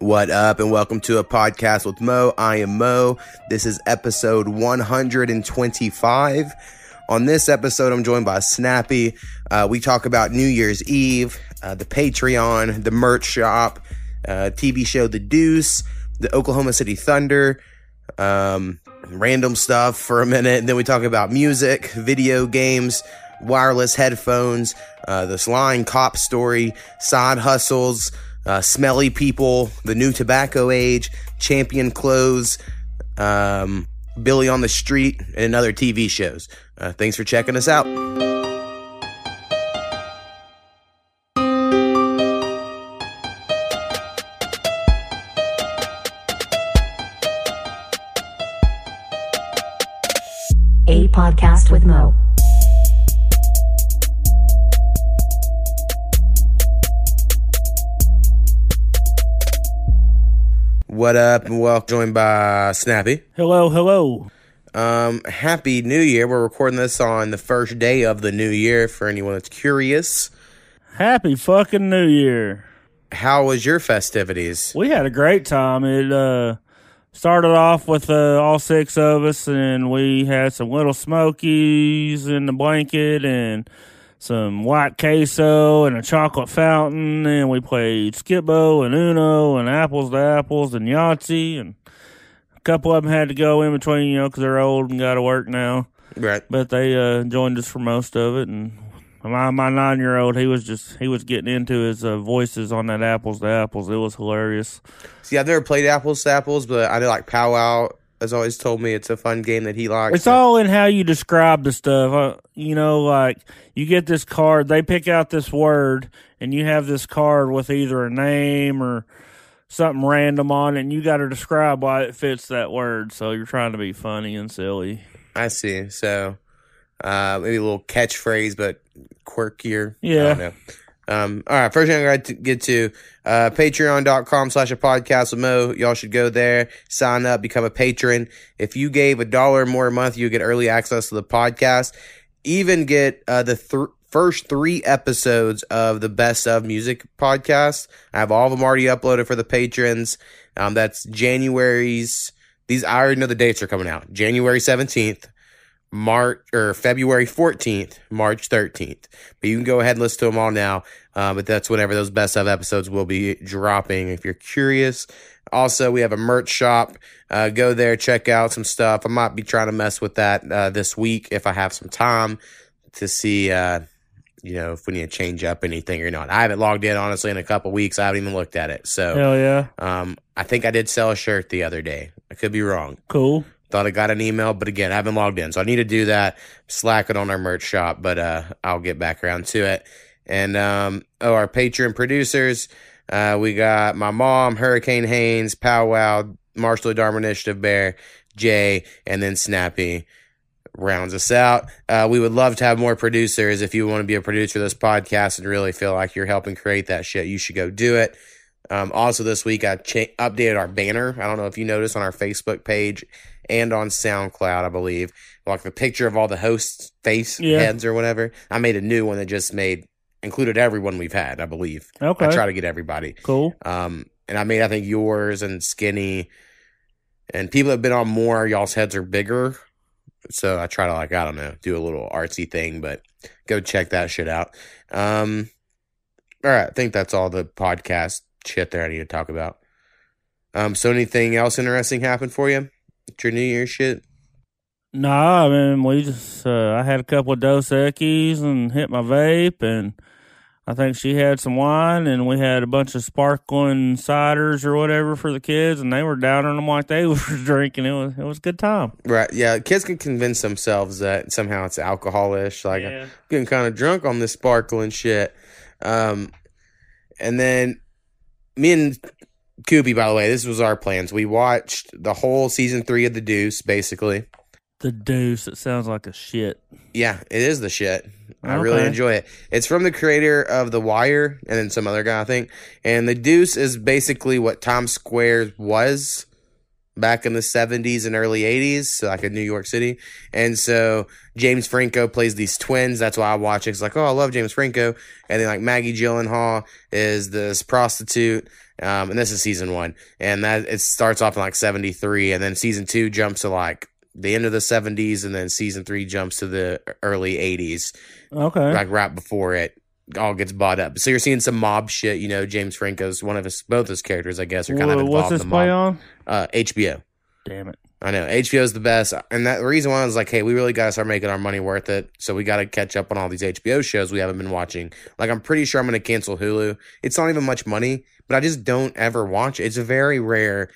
What up, and welcome to a podcast with Mo. I am Mo. This is episode 125. On this episode, I'm joined by Snappy. Uh, we talk about New Year's Eve, uh, the Patreon, the merch shop, uh, TV show The Deuce, the Oklahoma City Thunder, um, random stuff for a minute. And then we talk about music, video games, wireless headphones, uh, this line cop story, side hustles, uh, smelly people, the new tobacco age, champion clothes, um, Billy on the Street, and other TV shows. Uh, thanks for checking us out. A podcast with Mo. What up? And welcome, joined by Snappy. Hello, hello. Um, happy New Year. We're recording this on the first day of the new year for anyone that's curious. Happy fucking New Year. How was your festivities? We had a great time. It uh started off with uh, all six of us and we had some little smokies in the blanket and some white queso and a chocolate fountain and we played skipbo and uno and apples to apples and yahtzee and a couple of them had to go in between you know because they're old and got to work now Right. but they uh, joined us for most of it. And my my nine year old, he was just he was getting into his uh, voices on that apples to apples. It was hilarious. See, I've never played apples to apples, but I did like Powwow has always told me it's a fun game that he likes. It's all in how you describe the stuff. Uh, you know, like you get this card, they pick out this word, and you have this card with either a name or something random on it, and you got to describe why it fits that word. So you're trying to be funny and silly. I see. So uh, maybe a little catchphrase, but quirkier. I Yeah. Um, all right. First thing I got to get to uh, patreon.com slash a podcast with Mo. Y'all should go there, sign up, become a patron. If you gave a dollar more a month, you get early access to the podcast. Even get uh, the th- first three episodes of the Best of Music podcast. I have all of them already uploaded for the patrons. Um, that's January's. These I already know the dates are coming out. January seventeenth, March or February 14th, March 13th. But you can go ahead and listen to them all now. Uh, but that's whenever those best of episodes will be dropping. If you're curious, also we have a merch shop. Uh, go there, check out some stuff. I might be trying to mess with that uh, this week if I have some time to see. Uh, you know if we need to change up anything or not. I haven't logged in honestly in a couple weeks. I haven't even looked at it. So Hell yeah, um, I think I did sell a shirt the other day. I could be wrong. cool. Thought I got an email, but again, I haven't logged in. So I need to do that. Slack it on our merch shop, but uh, I'll get back around to it. And um, oh, our Patreon producers, uh, we got my mom, Hurricane Haynes, Powwow, Marshall Dharma Initiative Bear, Jay, and then Snappy rounds us out. Uh, we would love to have more producers. If you want to be a producer of this podcast and really feel like you're helping create that shit, you should go do it. Um, also, this week I cha- updated our banner. I don't know if you noticed on our Facebook page and on SoundCloud, I believe, like the picture of all the hosts' face Yeah. heads or whatever. I made a new one that just made included everyone we've had. I believe. Okay, I try to get everybody. cool. Um, and I made I think yours and Skinny, and people that have been on more. Y'all's heads are bigger, so I try to like I don't know do a little artsy thing, but go check that shit out. Um, all right, I think that's all the podcast shit there I need to talk about. Um, so anything else interesting happened for you? Your New Year's shit? Nah, I mean, we just, uh, I had a couple of Dos Equis and hit my vape, and I think she had some wine, and we had a bunch of sparkling ciders or whatever for the kids, and they were downing them like they were drinking. It was, it was a good time. Right, yeah. Kids can convince themselves that somehow it's alcoholish. Like I'm getting kind of drunk on this sparkling shit. Um, and then me and Koopy, by the way, this was our plans. We watched the whole season three of The Deuce, basically. The deuce, it sounds like a shit. Yeah, it is the shit. I really enjoy it. It's from the creator of The Wire and then some other guy, I think. And The Deuce is basically what Times Square was back in the 70s and early 80s, so like in New York City. And so James Franco plays these twins. That's why I watch it. It's like, oh, I love James Franco. And then like Maggie Gyllenhaal is this prostitute. Um, and this is season one. And that it starts off in like 73. And then season two jumps to like the end of the 70s. And then season three jumps to the early 80s, Okay. like right before it all gets bought up. So you're seeing some mob shit. You know, James Franco's one of his, both his characters, I guess, are kind of Wha- involved What's in this the play mob. on? Uh, HBO. Damn it. I know HBO is the best, and that the reason why I was like, hey, we really got to start making our money worth it. So we got to catch up on all these HBO shows we haven't been watching. Like I'm pretty sure I'm going to cancel Hulu. It's not even much money, but I just don't ever watch. it. It's very rare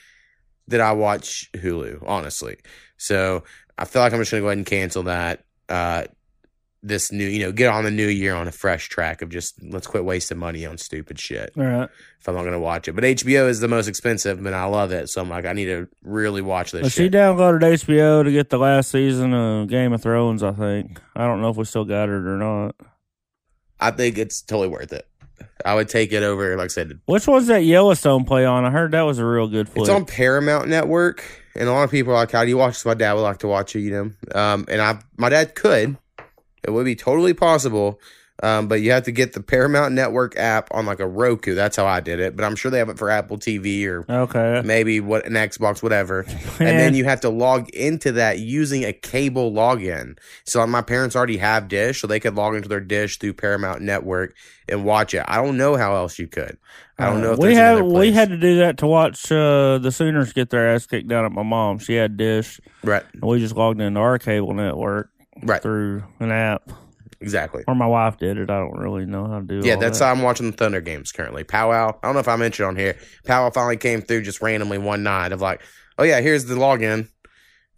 that I watch Hulu, honestly. So I feel like I'm just going to go ahead and cancel that. Uh, this new, you know, get on the new year on a fresh track of just let's quit wasting money on stupid shit All right. if I'm not going to watch it. But HBO is the most expensive, but I love it. So I'm like, I need to really watch this Well, she downloaded HBO to get the last season of Game of Thrones, I think. I don't know if we still got it or not. I think it's totally worth it. I would take it over, like I said, Which one's that Yellowstone play on? I heard that was a real good flick. it's on Paramount Network, and a lot of people are like, "How do you watch?" this?" My dad would like to watch it, you know. Um, and I, my dad could. It would be totally possible. Um, but you have to get the Paramount Network app on like a Roku. That's how I did it. But I'm sure they have it for Apple TV or okay. maybe what an Xbox, whatever. And then you have to log into that using a cable login. So like, my parents already have Dish, so they could log into their Dish through Paramount Network and watch it. I don't know how else you could. I don't know if we had we had to do that to watch uh, the Sooners get their ass kicked down at my mom. She had Dish, right, and we just logged into our cable network right, through an app. exactly. Or my wife did it. I don't really know how to do. It. Yeah, that's that. how I'm watching the Thunder games currently. Powwow. I don't know if I mentioned on here. Powwow finally came through just randomly one night of like, oh yeah, here's the login.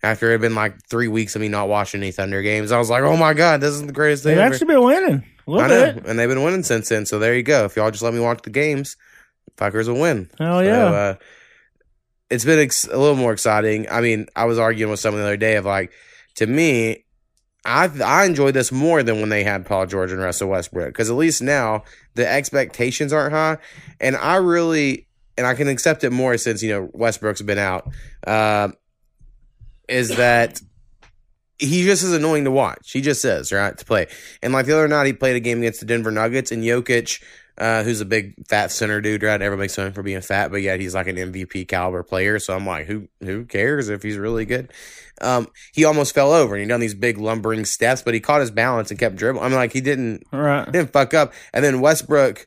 After it had been like three weeks of me not watching any Thunder games, I was like, oh my god, this is the greatest thing They've ever. actually been winning a I little know, bit. and they've been winning since then. So there you go. If y'all just let me watch the games, fuckers will win. Hell So, yeah! uh, it's been ex- a little more exciting. I mean, I was arguing with someone the other day of like, to me, I I enjoy this more than when they had Paul George and Russell Westbrook because at least now the expectations aren't high, and I really and I can accept it more since you know Westbrook's been out. Uh, is that he just is annoying to watch. He just is right to play. And like the other night, he played a game against the Denver Nuggets, and Jokic, uh, who's a big fat center dude, right? Everybody makes fun for being fat, but yet he's like an MVP caliber player. So I'm like, who who cares if he's really good? Um, he almost fell over and he done these big lumbering steps, but he caught his balance and kept dribbling. I mean, like he didn't right. didn't fuck up. And then Westbrook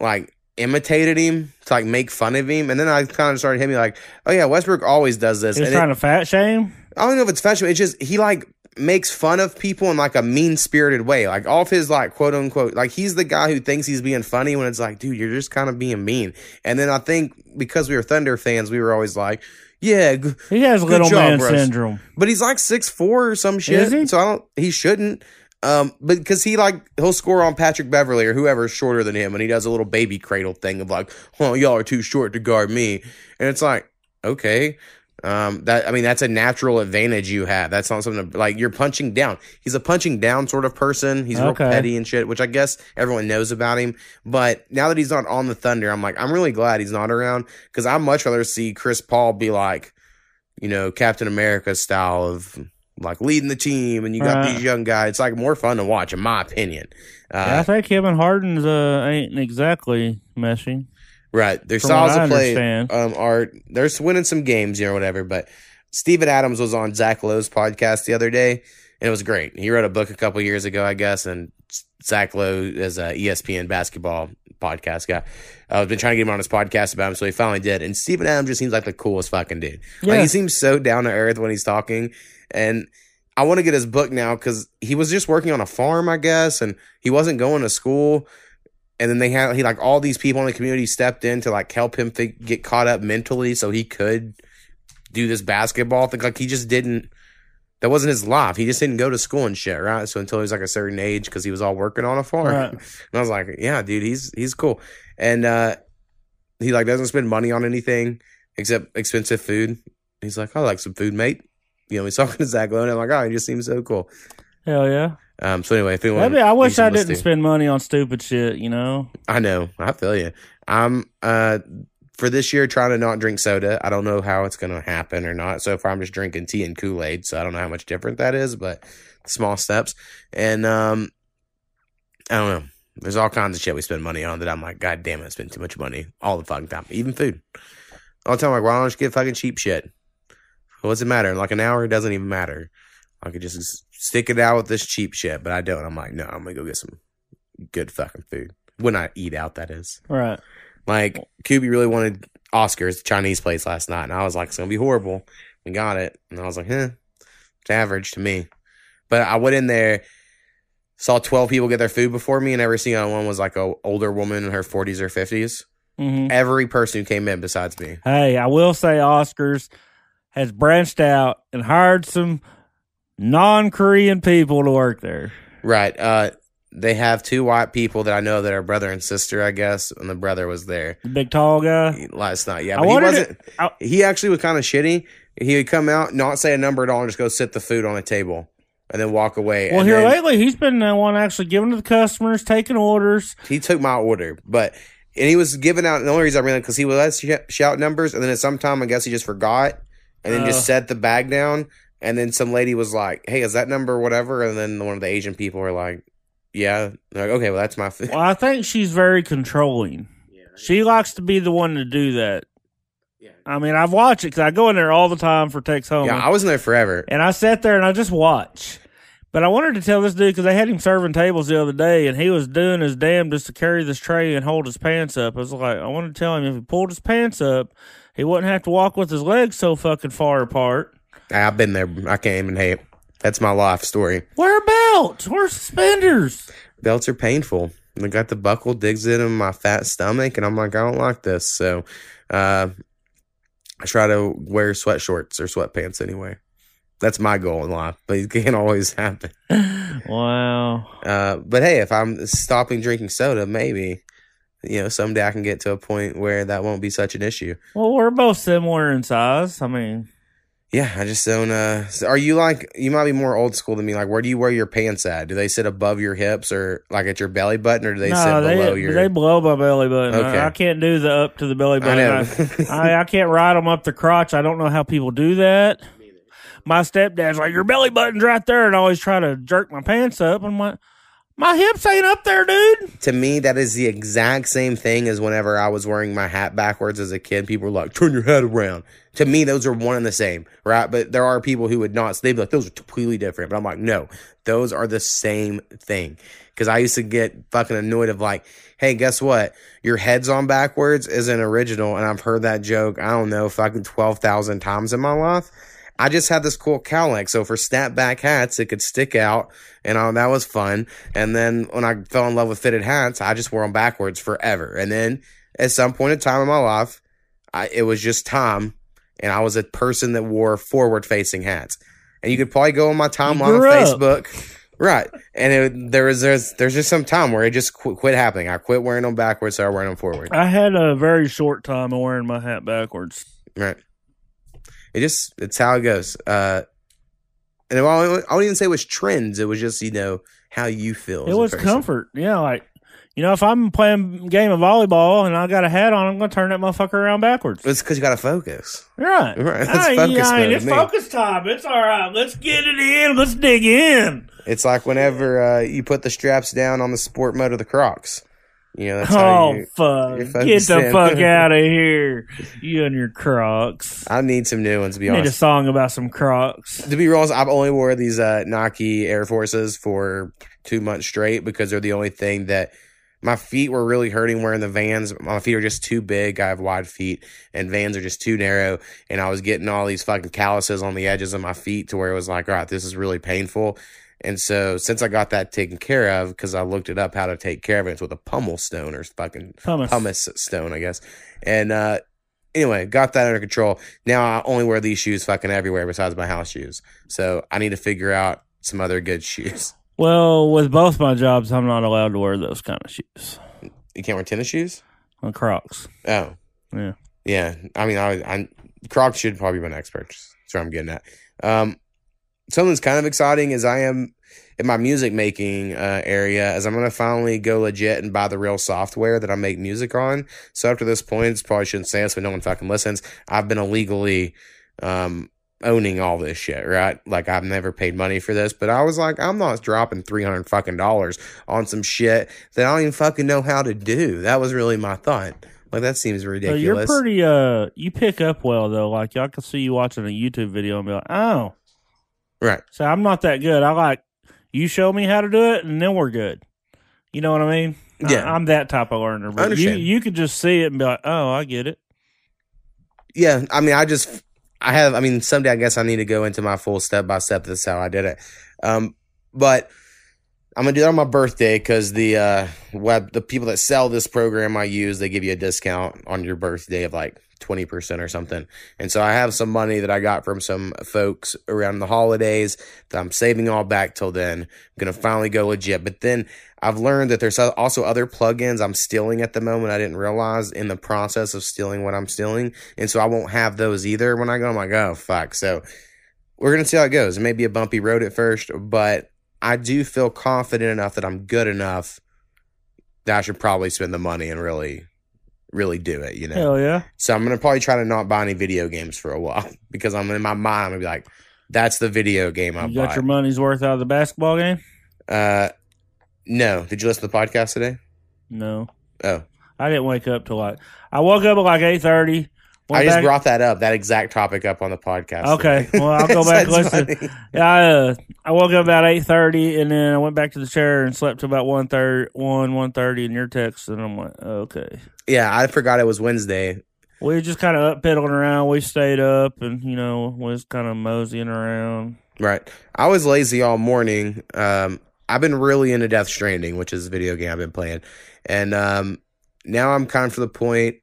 like imitated him to like make fun of him, and then I kind of started hitting me like, oh yeah, Westbrook always does this. He was And it- trying to fat shame. I don't know if it's fashion. It's just he like makes fun of people in like a mean spirited way. Like all of his like quote unquote like he's the guy who thinks he's being funny when it's like, dude, you're just kind of being mean. And then I think because we were Thunder fans, we were always like, yeah, g- He has Good little job, man Russ. syndrome. but he's like six four or some shit. So I don't. He shouldn't. Um, but because he like he'll score on Patrick Beverley or whoever's shorter than him, and he does a little baby cradle thing of like, "Well, y'all are too short to guard me," and it's like, okay, um, that I mean that's a natural advantage you have. That's not something to, like you're punching down. He's a punching down sort of person. He's real petty and shit, which I guess everyone knows about him. But now that he's not on the Thunder, I'm like, I'm really glad he's not around because I'd much rather see Chris Paul be like, you know, Captain America style of like leading the team, and you got Right. these young guys. It's like more fun to watch, in my opinion. Yeah, I Uh, think Kevin Harden's uh, ain't exactly meshing. Right, their From of play understand. um, are they're winning some games, you know, whatever. But Steven Adams was on Zach Lowe's podcast the other day, and it was great. He wrote a book a couple years ago, I guess, and Zach Lowe is a ESPN basketball podcast guy. I've been trying to get him on his podcast about him, so he finally did. And Steven Adams just seems like the coolest fucking dude. Like he seems so down to earth when he's talking, and I want to get his book now because he was just working on a farm, I guess, and he wasn't going to school. And then they had he like all these people in the community stepped in to like help him fi- get caught up mentally so he could do this basketball thing. Like he just didn't. That wasn't his life. He just didn't go to school and shit, right? So until he was like a certain age, because he was all working on a farm. Right. And I was like, yeah, dude, he's he's cool. And uh he like doesn't spend money on anything except expensive food. He's like, I like some food, mate. You know, he's talking to Zach Lowe, and I'm like, oh, he just seems so cool. Hell yeah. Um, so anyway, if anyone, Maybe I wish I didn't spend money on stupid shit. You know. I know, I feel you. I'm uh for this year trying to not drink soda. I don't know how it's going to happen or not. So far, I'm just drinking tea and Kool Aid. So I don't know how much different that is, but small steps. And um, I don't know. There's all kinds of shit we spend money on that I'm like, God damn it, I spend too much money all the fucking time. Even food. All the time, like, why don't I just get fucking cheap shit? What's it matter? In like an hour, it doesn't even matter. I could just stick it out with this cheap shit, but I don't. I'm like, no, I'm gonna go get some good fucking food. When I eat out, that is. Right. Like, Koopy really wanted Oscars, the Chinese place last night, and I was like, it's gonna be horrible. We got it, and I was like, eh, it's average to me. But I went in there, saw 12 people get their food before me, and every single one was like a older woman in her 40s or 50s. hmm Every person who came in besides me. Hey, I will say Oscars has branched out and hired some non-Korean people to work there. Right. Uh, they have two white people that I know that are brother and sister, I guess, and the brother was there The big tall guy. last night. Yeah, but he wasn't. I- he actually was kind of shitty. He would come out, not say a number at all, and just go sit the food on a table, and then walk away. Well, and here then lately, he's been the one actually giving to the customers, taking orders. he took my order, but and he was giving out. The only reason I really because he would let us sh- shout numbers, and then at some time, I guess he just forgot, and then Uh. just set the bag down. And then some lady was like, "Hey, is that number whatever?" And then one of the Asian people were like, "Yeah." They're like, "Okay, well, that's my food." Well, I think she's very controlling. She likes to be the one to do that. Yeah. I mean, I've watched it because I go in there all the time for Texoma. Yeah, I was in there forever. and I sat there and I just watch. But I wanted to tell this dude because they had him serving tables the other day, and he was doing his damn just to carry this tray and hold his pants up. I was like, I wanted to tell him if he pulled his pants up, he wouldn't have to walk with his legs so fucking far apart. I've been there. I can't even hate. That's my life story. Wear a belt. Wear suspenders. Belts are painful. I got the buckle digs in my fat stomach, and I'm like, I don't like this. So, uh, I try to wear sweat shorts or sweatpants anyway. That's my goal in life, but it can't always happen. Wow. Uh, but hey, if I'm stopping drinking soda, maybe you know someday I can get to a point where that won't be such an issue. Well, we're both similar in size. I mean, Yeah, I just don't. Uh, are you like you might be more old school than me? Like, where do you wear your pants at? Do they sit above your hips or like at your belly button, or do they sit no, they below your? they below my belly button. Okay. I, I can't do the up to the belly button. I, I, I can't ride them up the crotch. I don't know how people do that. My stepdad's like, your belly button's right there, and I always try to jerk my pants up. I'm like, my hips ain't up there, dude. to me, that is the exact same thing as whenever I was wearing my hat backwards as a kid. People were like, "Turn your head around." To me, those are one and the same, right? But there are people who would not. They'd be like, "Those are completely different." But I'm like, no, those are the same thing. Because I used to get fucking annoyed of like, "Hey, guess what? Your head's on backwards isn't original," and I've heard that joke. I don't know, fucking twelve thousand times in my life. I just had this cool cowlick, so for snapback hats, it could stick out, and uh, that was fun. And then when I fell in love with fitted hats, I just wore them backwards forever. And then at some point in time in my life, I, it was just time, and I was a person that wore forward-facing hats. And you could probably go on my timeline on. Facebook, right? And it, there was there's there's just some time where it just qu- quit happening. I quit wearing them backwards, started wearing them forward. I had a very short time of wearing my hat backwards. Right. It just it's how it goes. Uh and I won't even say it was trends. It was just, you know, how you feel. It was comfort. Yeah, like you know, if I'm playing a game of volleyball and I got a hat on, I'm gonna turn that motherfucker around backwards. It's because you got to focus. Right. Right, that's Hey, focus mode it's focus time. It's all right. Let's get it in. Let's dig in. It's like whenever uh, you put the straps down on the sport mode of the Crocs. You know, that's how Oh you. fuck! Get the fuck out of here, you and your Crocs. I need some new ones to be I need a honest. song about some Crocs. to be honest, I've only wore these uh, Nike Air Forces for two months straight because they're the only thing that my feet were really hurting wearing the Vans. My feet are just too big. I have wide feet, and Vans are just too narrow. And I was getting all these fucking calluses on the edges of my feet to where it was like, all right, this is really painful. And so since I got that taken care of, because I looked it up how to take care of it, it's with a pummel stone or fucking Pumice. pumice stone, I guess. And uh anyway, got that under control. Now I only wear these shoes fucking everywhere besides my house shoes. So I need to figure out some other good shoes. Well, with both my jobs, I'm not allowed to wear those kind of shoes. You can't wear tennis shoes? On Crocs. Oh. Yeah. Yeah. I mean I I Crocs should probably be my next purchase. That's what I'm getting at. Um something that's kind of exciting is I am in my music making uh, area as I'm gonna finally go legit and buy the real software that I make music on. So up to this point, it's probably shouldn't say this, but no one fucking listens. I've been illegally um, owning all this shit, right? Like I've never paid money for this, but I was like, I'm not dropping three hundred fucking dollars on some shit that I don't even fucking know how to do. That was really my thought. Like that seems ridiculous. So you're pretty uh you pick up well though. Like I can see you watching a YouTube video and be like, oh. Right. So I'm not that good. I like you show me how to do it and then we're good. You know what I mean? Yeah. I, am that type of learner. But you you could just see it and be like, oh, I get it. Yeah, I mean, I just, I have, I mean, someday I guess I need to go into my full step by step. This how I did it. Um, but I'm gonna do that on my birthday because the uh, web, the people that sell this program I use, they give you a discount on your birthday of like twenty percent or something. And so I have some money that I got from some folks around the holidays that I'm saving all back till then. I'm gonna finally go legit. But then I've learned that there's also other plugins I'm stealing at the moment. I didn't realize in the process of stealing what I'm stealing. And so I won't have those either when I go. I'm like, oh, fuck. So we're going to see how it goes. It may be a bumpy road at first, but I do feel confident enough that I'm good enough that I should probably spend the money and really, really do it, you know? Hell yeah. So I'm going to probably try to not buy any video games for a while because I'm in my mind, I'm going to be like, that's the video game I you got your money's worth out of the basketball game? Uh, no. Did you listen to the podcast today? No. Oh. I didn't wake up till like, I woke up at like 8.30 Went I just back. brought that up, that exact topic up on the podcast. Okay, well I'll go back listen. Yeah, I uh, I woke up about eight thirty, and then I went back to the chair and slept to about one thirty, one one thirty, in your text, and I'm like, okay. Yeah, I forgot it was Wednesday. We were just kind of up piddling around. We stayed up, and you know, was kind of moseying around. Right. I was lazy all morning. Um, I've been really into Death Stranding, which is a video game I've been playing, and um, now I'm kind of for the point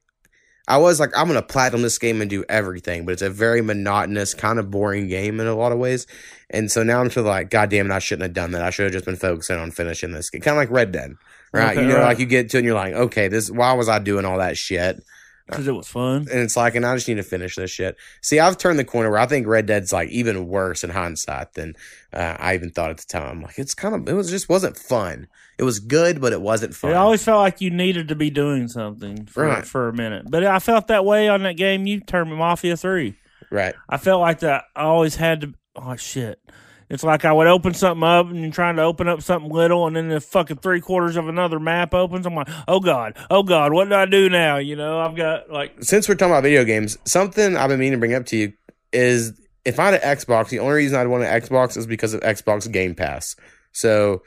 I was like, I'm going to platinum this game and do everything, but it's a very monotonous, kind of boring game in a lot of ways. And so now I'm to like, God damn it, I shouldn't have done that. I should have just been focusing on finishing this game. Kind of like Red Dead, right? Okay, you know, right. like you get to it and you're like, okay, this, why was I doing all that shit? Because it was fun. and it's like, and I just need to finish this shit. See, I've turned the corner where I think Red Dead's like even worse in hindsight than uh, I even thought at the time. Like, it's kind of, it was just wasn't fun. It was good, but it wasn't fun. It always felt like you needed to be doing something for Right. for a minute, but I felt that way on that game. You turned me Mafia Three. right. I felt like that. I always had to. Oh shit! It's like I would open something up and you're trying to open up something little, and then the fucking three quarters of another map opens. I'm like, oh god, oh god, what do I do now? You know, I've got like, Since we're talking about video games, something I've been meaning to bring up to you is if I had an Xbox, the only reason I'd want an Xbox is because of Xbox Game Pass. So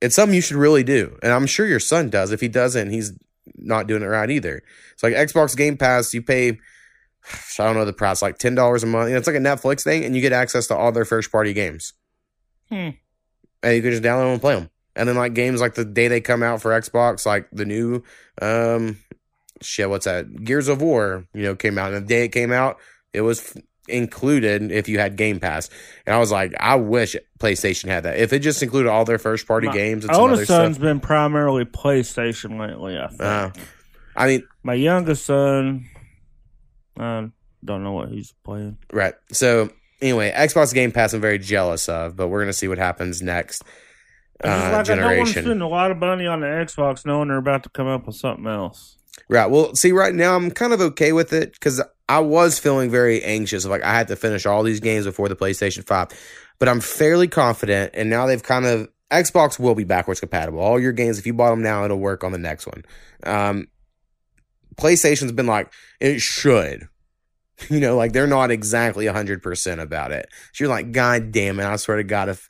it's something you should really do. And I'm sure your son does. If he doesn't, he's not doing it right either. It's like Xbox Game Pass, you pay I don't know the price, like ten dollars a month. You know, it's like a Netflix thing, and you get access to all their first party games. Hmm. And you can just download them and play them. And then like games like the day they come out for Xbox, like the new um shit, what's that? Gears of War, you know, came out. And the day it came out, it was f- included if you had Game Pass. And I was like, I wish PlayStation had that. If it just included all their first party My games and some other oldest son's stuff. been primarily PlayStation lately. I think Uh, I mean, my youngest son, I don't know what he's playing. Right. So anyway, Xbox Game Pass I'm very jealous of, but we're gonna see what happens next uh, like, I don't want to spend a lot of money on the Xbox, knowing they're about to come up with something else. Right. Well, see, right now I'm kind of okay with it because I was feeling very anxious. Like I had to finish all these games before the PlayStation Five, but I'm fairly confident. And now they've kind of Xbox will be backwards compatible. All your games, if you bought them now, it'll work on the next one. Um, PlayStation's been like it should. You know, like they're not exactly 100% about it. So you're like, God damn it. I swear to God, if,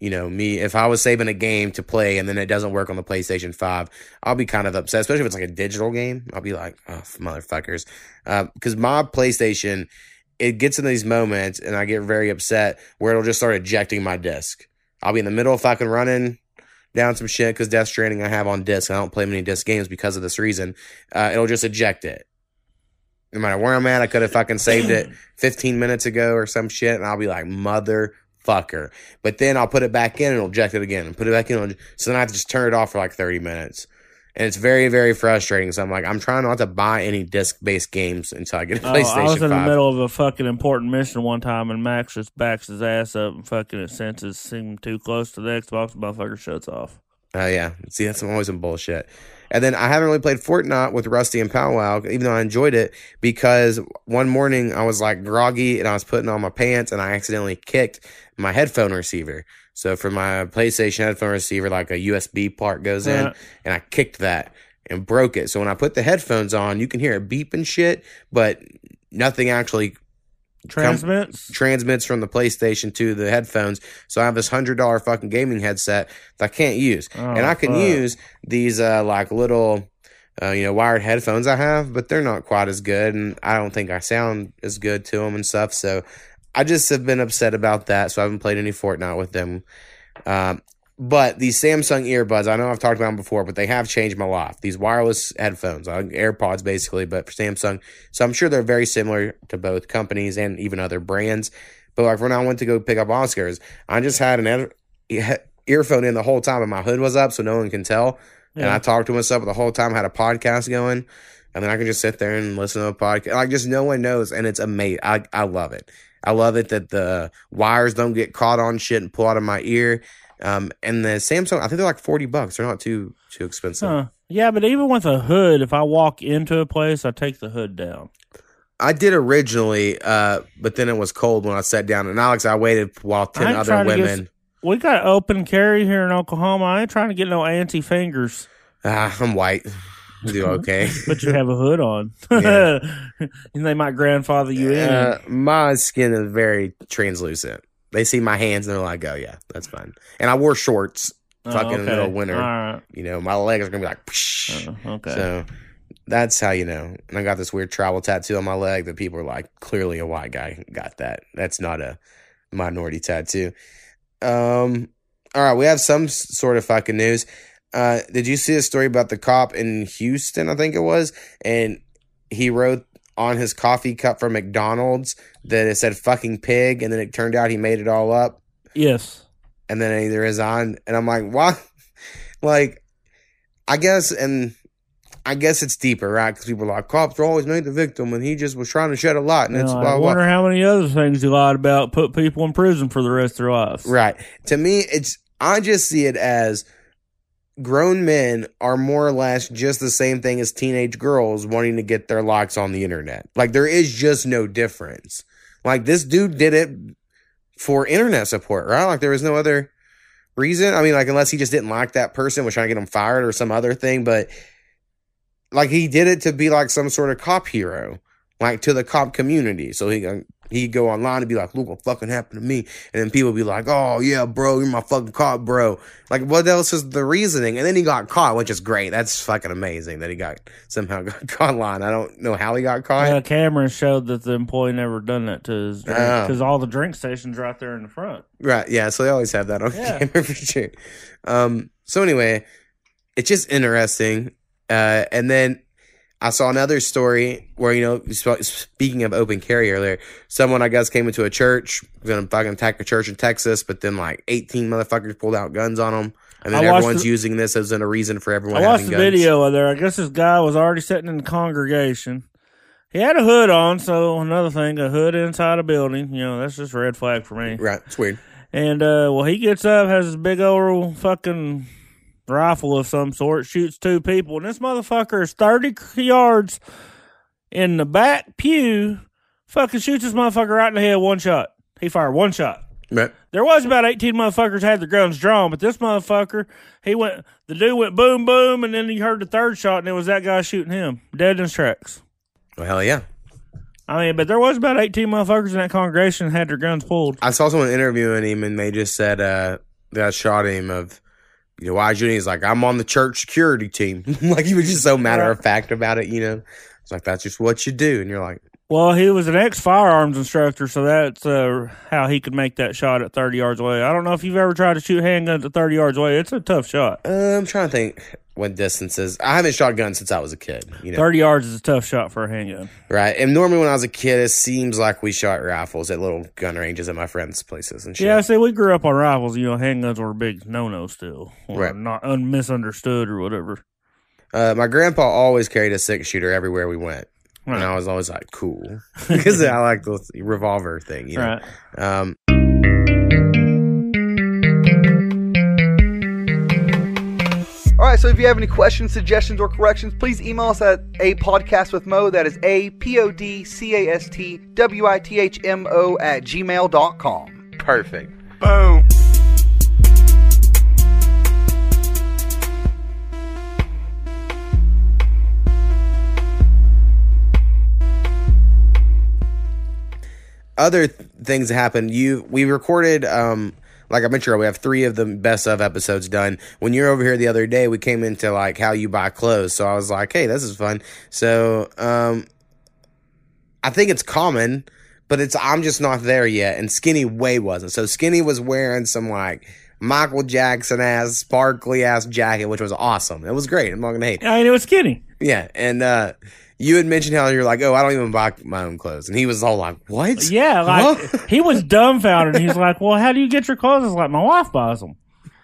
you know, me, if I was saving a game to play and then it doesn't work on the PlayStation 5, I'll be kind of upset, especially if it's like a digital game. I'll be like, oh, motherfuckers. Because my PlayStation, it gets in these moments and I get very upset where it'll just start ejecting my disc. I'll be in the middle of fucking running down some shit because Death Stranding I have on disc. I don't play many disc games because of this reason. Uh, it'll just eject it. No matter where I'm at, I could have fucking saved it 15 minutes ago or some shit, and I'll be like, motherfucker. But then I'll put it back in and it'll eject it again and put it back in. So then I have to just turn it off for like 30 minutes. and it's very very frustrating. So I'm like, I'm trying not to buy any disc based games until I get a Oh, PlayStation I was in the middle of a fucking important mission one time, and Max just backs his ass up and fucking it senses seem too close to the Xbox. Motherfucker shuts off. Oh yeah, see that's always some bullshit. And then I haven't really played Fortnite with Rusty and Powwow, even though I enjoyed it, because one morning I was like groggy and I was putting on my pants and I accidentally kicked my headphone receiver. So for my PlayStation headphone receiver, like a USB part goes in, Right. and I kicked that and broke it. So when I put the headphones on, you can hear it beep and shit, but nothing actually Transmits. transmits from the PlayStation to the headphones. So I have this hundred dollar fucking gaming headset that I can't use, Oh, and I can fuck. use these uh like little. Uh, you know, wired headphones I have, but they're not quite as good, and I don't think I sound as good to them and stuff. So, I just have been upset about that. So I haven't played any Fortnite with them. Um, but these Samsung earbuds, I know I've talked about them before, but they have changed my life. These wireless headphones, uh, AirPods basically, but for Samsung. So I'm sure they're very similar to both companies and even other brands. But like when I went to go pick up Oscars, I just had an ear- e- earphone in the whole time, and my hood was up, so no one can tell. And I talked to myself the whole time, had a podcast going, and then I can just sit there and listen to a podcast. Like just no one knows, and it's amazing. I I love it. I love it that the wires don't get caught on shit and pull out of my ear. Um, and the Samsung, I think they're like forty bucks. They're not too too expensive. Huh. Yeah, but even with a hood, if I walk into a place, I take the hood down. I did originally, uh, but then it was cold when I sat down. And Alex, I waited while ten other to get women. We got open carry here in Oklahoma. I ain't trying to get no anti fingers, Ah, I'm white. Do okay. but you have a hood on. Yeah. and they might grandfather you in. Uh, my skin is very translucent. They see my hands and they're like, "Oh yeah, that's fine." And I wore shorts, Oh, fucking in the middle of winter. Right. You know, my legs are gonna be like, Psh. Uh, okay. so that's how you know. And I got this weird travel tattoo on my leg that people are like, clearly a white guy got that. That's not a minority tattoo. Um, all right, we have some sort of fucking news. Uh, did you see a story about the cop in Houston? I think it was, and he wrote on his coffee cup from McDonald's that it said "fucking pig," and then it turned out he made it all up, yes. and then he resigned. And I'm like, what? like, I guess, and I guess it's deeper, right? Because people are like, cops are always made the victim, and he just was trying to shed a light, and You it's know, blah I blah. wonder how many other things he lied about put people in prison for the rest of their lives. Right. To me, it's I just see it as grown men are more or less just the same thing as teenage girls wanting to get their likes on the internet. Like there is just no difference. Like this dude did it for internet support, right? Like there was no other reason. I mean, like unless he just didn't like that person, was trying to get him fired or some other thing, but like he did it to be like some sort of cop hero, like to the cop community. So he he'd go online and be like, "Look what fucking happened to me," and then people be like, "Oh yeah, bro, you're my fucking cop, bro." Like, what else is the reasoning? And then he got caught, which is great. That's fucking amazing that he got somehow got caught online. I don't know how he got caught. Uh, cameras showed that the employee never done that to his drink Oh. because all the drink stations right there in the front. Right. Yeah. So they always have that on Yeah. camera for sure. Um, so anyway, it's just interesting. Uh, and then I saw another story where, you know, speaking of open carry earlier, someone I guess came into a church, was going to fucking attack a church in Texas, but then like 18 motherfuckers pulled out guns on them. And then everyone's the- using this as a reason for everyone I watched the guns. video of there. I guess this guy was already sitting in the congregation. He had a hood on, so another thing, a hood inside a building. You know, that's just a red flag for me. Right. It's weird. And uh, well, he gets up, has his big old fucking rifle of some sort, shoots two people, and this motherfucker is thirty yards in the back pew. Fucking shoots this motherfucker right in the head, one shot. He fired one shot. Right. There was about eighteen motherfuckers had their guns drawn, but this motherfucker, he went. The dude went boom boom, and then he heard the third shot, and it was that guy shooting him, dead in his tracks. Well, hell yeah. I mean, but there was about eighteen motherfuckers in that congregation had their guns pulled. I saw someone interviewing him and they just said uh that shot him of you know why he's like I'm on the church security team like he was just so matter of fact about it you know it's like that's just what you do and you're like Well, he was an ex firearms instructor, so that's uh, how he could make that shot at 30 yards away. I don't know if you've ever tried to shoot handguns at 30 yards away. It's a tough shot. uh, I'm trying to think what distances I haven't shot guns since I was a kid you know 30 yards is a tough shot for a handgun. right and normally when I was a kid it seems like we shot rifles at little gun ranges at my friends' places and shit Yeah, see, we grew up on rifles. You know, handguns were a big no no still. Or Right. Not un- misunderstood or whatever. Uh, my grandpa always carried a six shooter everywhere we went. Right. And I was always like, cool. Because I like the revolver thing, you know? Right. Um, right, so if you have any questions, suggestions, or corrections, please email us at a podcast with Mo. That is a p o d c a s t w i t h m o at gmail.com. perfect. Boom. other th- things that happened you we recorded um like i mentioned earlier, we have three of the best of episodes done. When you were over here the other day we came into like how you buy clothes. So i was like hey this is fun. So um i think it's common but it's i'm just not there yet. And skinny way wasn't. So skinny was wearing some like michael jackson ass sparkly ass jacket which was awesome. It was great. I'm not gonna hate I mean, it was skinny. yeah and uh you had mentioned how you're like, oh, I don't even buy my own clothes, and he was all like, "What? Yeah, like he was dumbfounded. He's like, "Well, how do you get your clothes?" I was like, "My wife buys them."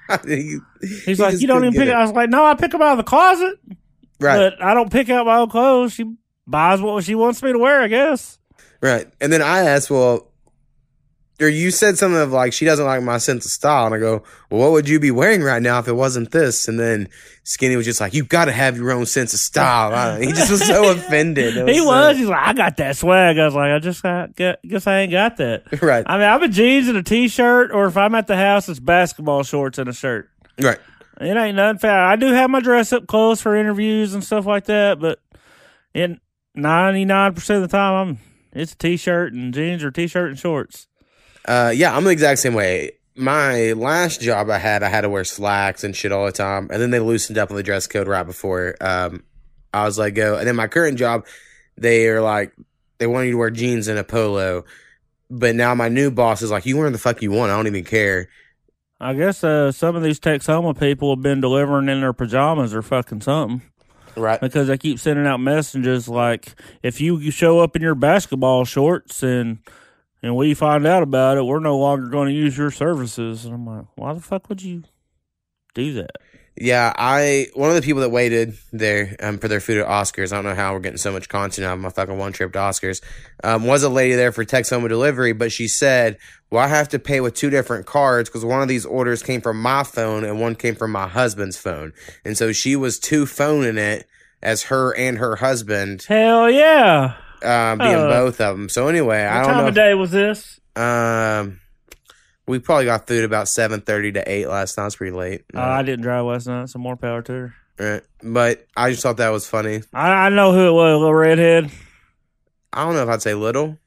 He- He's he like, "You don't even pick." get I was like, "No, I pick them out of the closet, Right, but I don't pick out my own clothes. She buys what she wants me to wear, I guess." right. And then I asked, well, or you said something of like, she doesn't like my sense of style, and I go, well, what would you be wearing right now if it wasn't this? And then Skinny was just like, you got to have your own sense of style. I- he just was so offended. It he so- uh, was. He's like, "I got that swag." I was like, "I just got, guess I ain't got that." right, I mean, I'm a jeans and a t-shirt, or if I'm at the house, it's basketball shorts and a shirt. right. It ain't nothing foul. I do have my dress up clothes for interviews and stuff like that, but in 99% of the time, I'm it's a t-shirt and jeans or t-shirt and shorts. Uh, yeah, I'm the exact same way. My last job I had, I had to wear slacks and shit all the time, and then they loosened up on the dress code right before um, I was let go. And then my current job, they are like, they want you to wear jeans and a polo, but now my new boss is like, you wear the fuck you want. I don't even care. I guess uh, some of these Texoma people have been delivering in their pajamas or fucking something Right. because they keep sending out messages like, if you, you show up in your basketball shorts and and we find out about it, we're no longer going to use your services. And I'm like, why the fuck would you do that? Yeah, I one of the people that waited there um, for their food at Oscars. I don't know how we're getting so much content out of my fucking one trip to Oscars. Um, was a lady there for Texoma delivery, but she said, "Well, I have to pay with two different cards because one of these orders came from my phone and one came from my husband's phone, and so she was two phoning it as her and her husband, Hell yeah! Um, being Uh, both of them. So anyway, I don't time know. Time of day was this? Um, we probably got food about seven thirty to eight last night. It's pretty late. Uh, I didn't drive last night, Some more power to her. Right. But I just thought that was funny. I, I know who it was, little redhead. I don't know if I'd say little,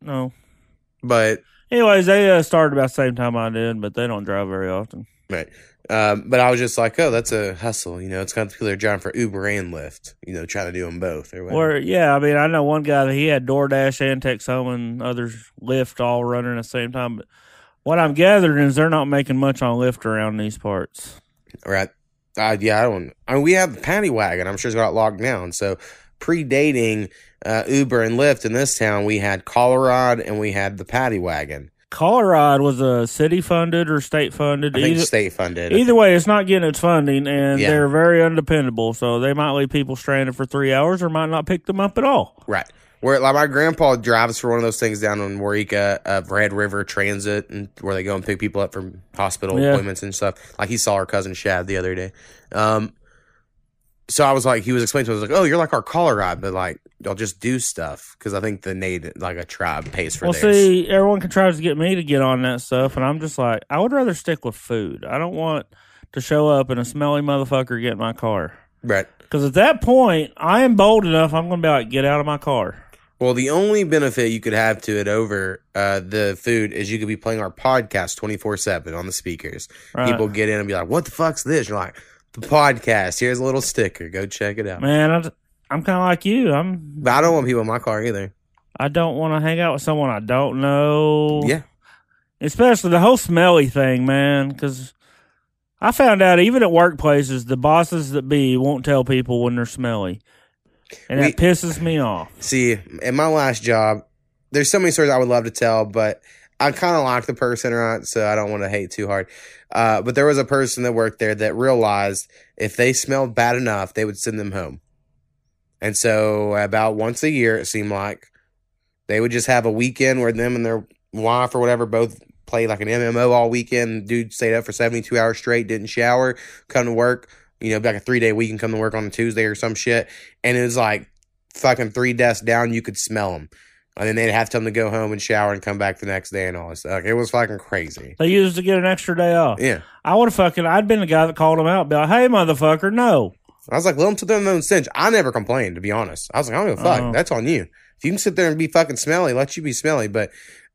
No. but Anyways, they uh, started about the same time I did, but they don't drive very often. Right. Um, but I was just like, oh, that's a hustle. You know, it's kind of people that are driving for Uber and Lyft. You know, trying to do them both or whatever. Or yeah, I mean, I know one guy that he had DoorDash and Texoma and others Lyft all running at the same time. But what I'm gathering is they're not making much on Lyft around these parts. Right. Uh, yeah, I don't. I mean, we have the paddy wagon. I'm sure it's got locked down. So predating uh, Uber and Lyft in this town, we had Colorado and we had the paddy wagon. Colorado was a city funded or state funded. I think Either, state funded. either way, it's not getting its funding, and Yeah. they're very undependable. So they might leave people stranded for three hours, or might not pick them up at all. Right. Where like my grandpa drives for one of those things down in Waurika of Red River Transit, and where they go and pick people up from hospital Yeah. appointments and stuff. Like he saw our cousin Shad the other day. Um, so I was like, he was explaining to us like, oh, you're like our Colorado, but like y'all just do stuff because I think the native like a tribe pays for Well, theirs. see, everyone contrives to get me to get on that stuff, and I'm just like, I would rather stick with food. I don't want to show up and a smelly motherfucker get in my car. Right. Because at that point, I am bold enough. I'm going to be like, get out of my car. Well, the only benefit you could have to it over uh, the food is you could be playing our podcast 24 7 on the speakers. Right. People get in and be like, what the fuck's this? You're like, the podcast. Here's a little sticker. Go check it out. Man, I'm, I'm kind of like you. I'm. But I don't want people in my car either. I don't want to hang out with someone I don't know. Yeah. Especially the whole smelly thing, man. Because I found out even at workplaces, the bosses that be won't tell people when they're smelly, and that pisses me off. See, in my last job, there's so many stories I would love to tell, but I kind of like the person, right? So I don't want to hate too hard. Uh, but there was a person that worked there that realized if they smelled bad enough, they would send them home. And so about once a year, it seemed like they would just have a weekend where them and their wife or whatever both played like an MMO all weekend. Dude stayed up for 72 hours straight, didn't shower, come to work, you know, like a three day weekend, come to work on a Tuesday or some shit. And it was like fucking three desks down, you could smell them. And then they'd have time to go home and shower and come back the next day and all this. Like, it was fucking crazy. They used to get an extra day off. Yeah. I would have fucking. I'd been the guy that called them out. Be like, "Hey, motherfucker, no." I was like, let them to their own stench. I never complained, to be honest. I was like, I don't give a fuck. Uh-huh. That's on you. If you can sit there and be fucking smelly, let you be smelly. But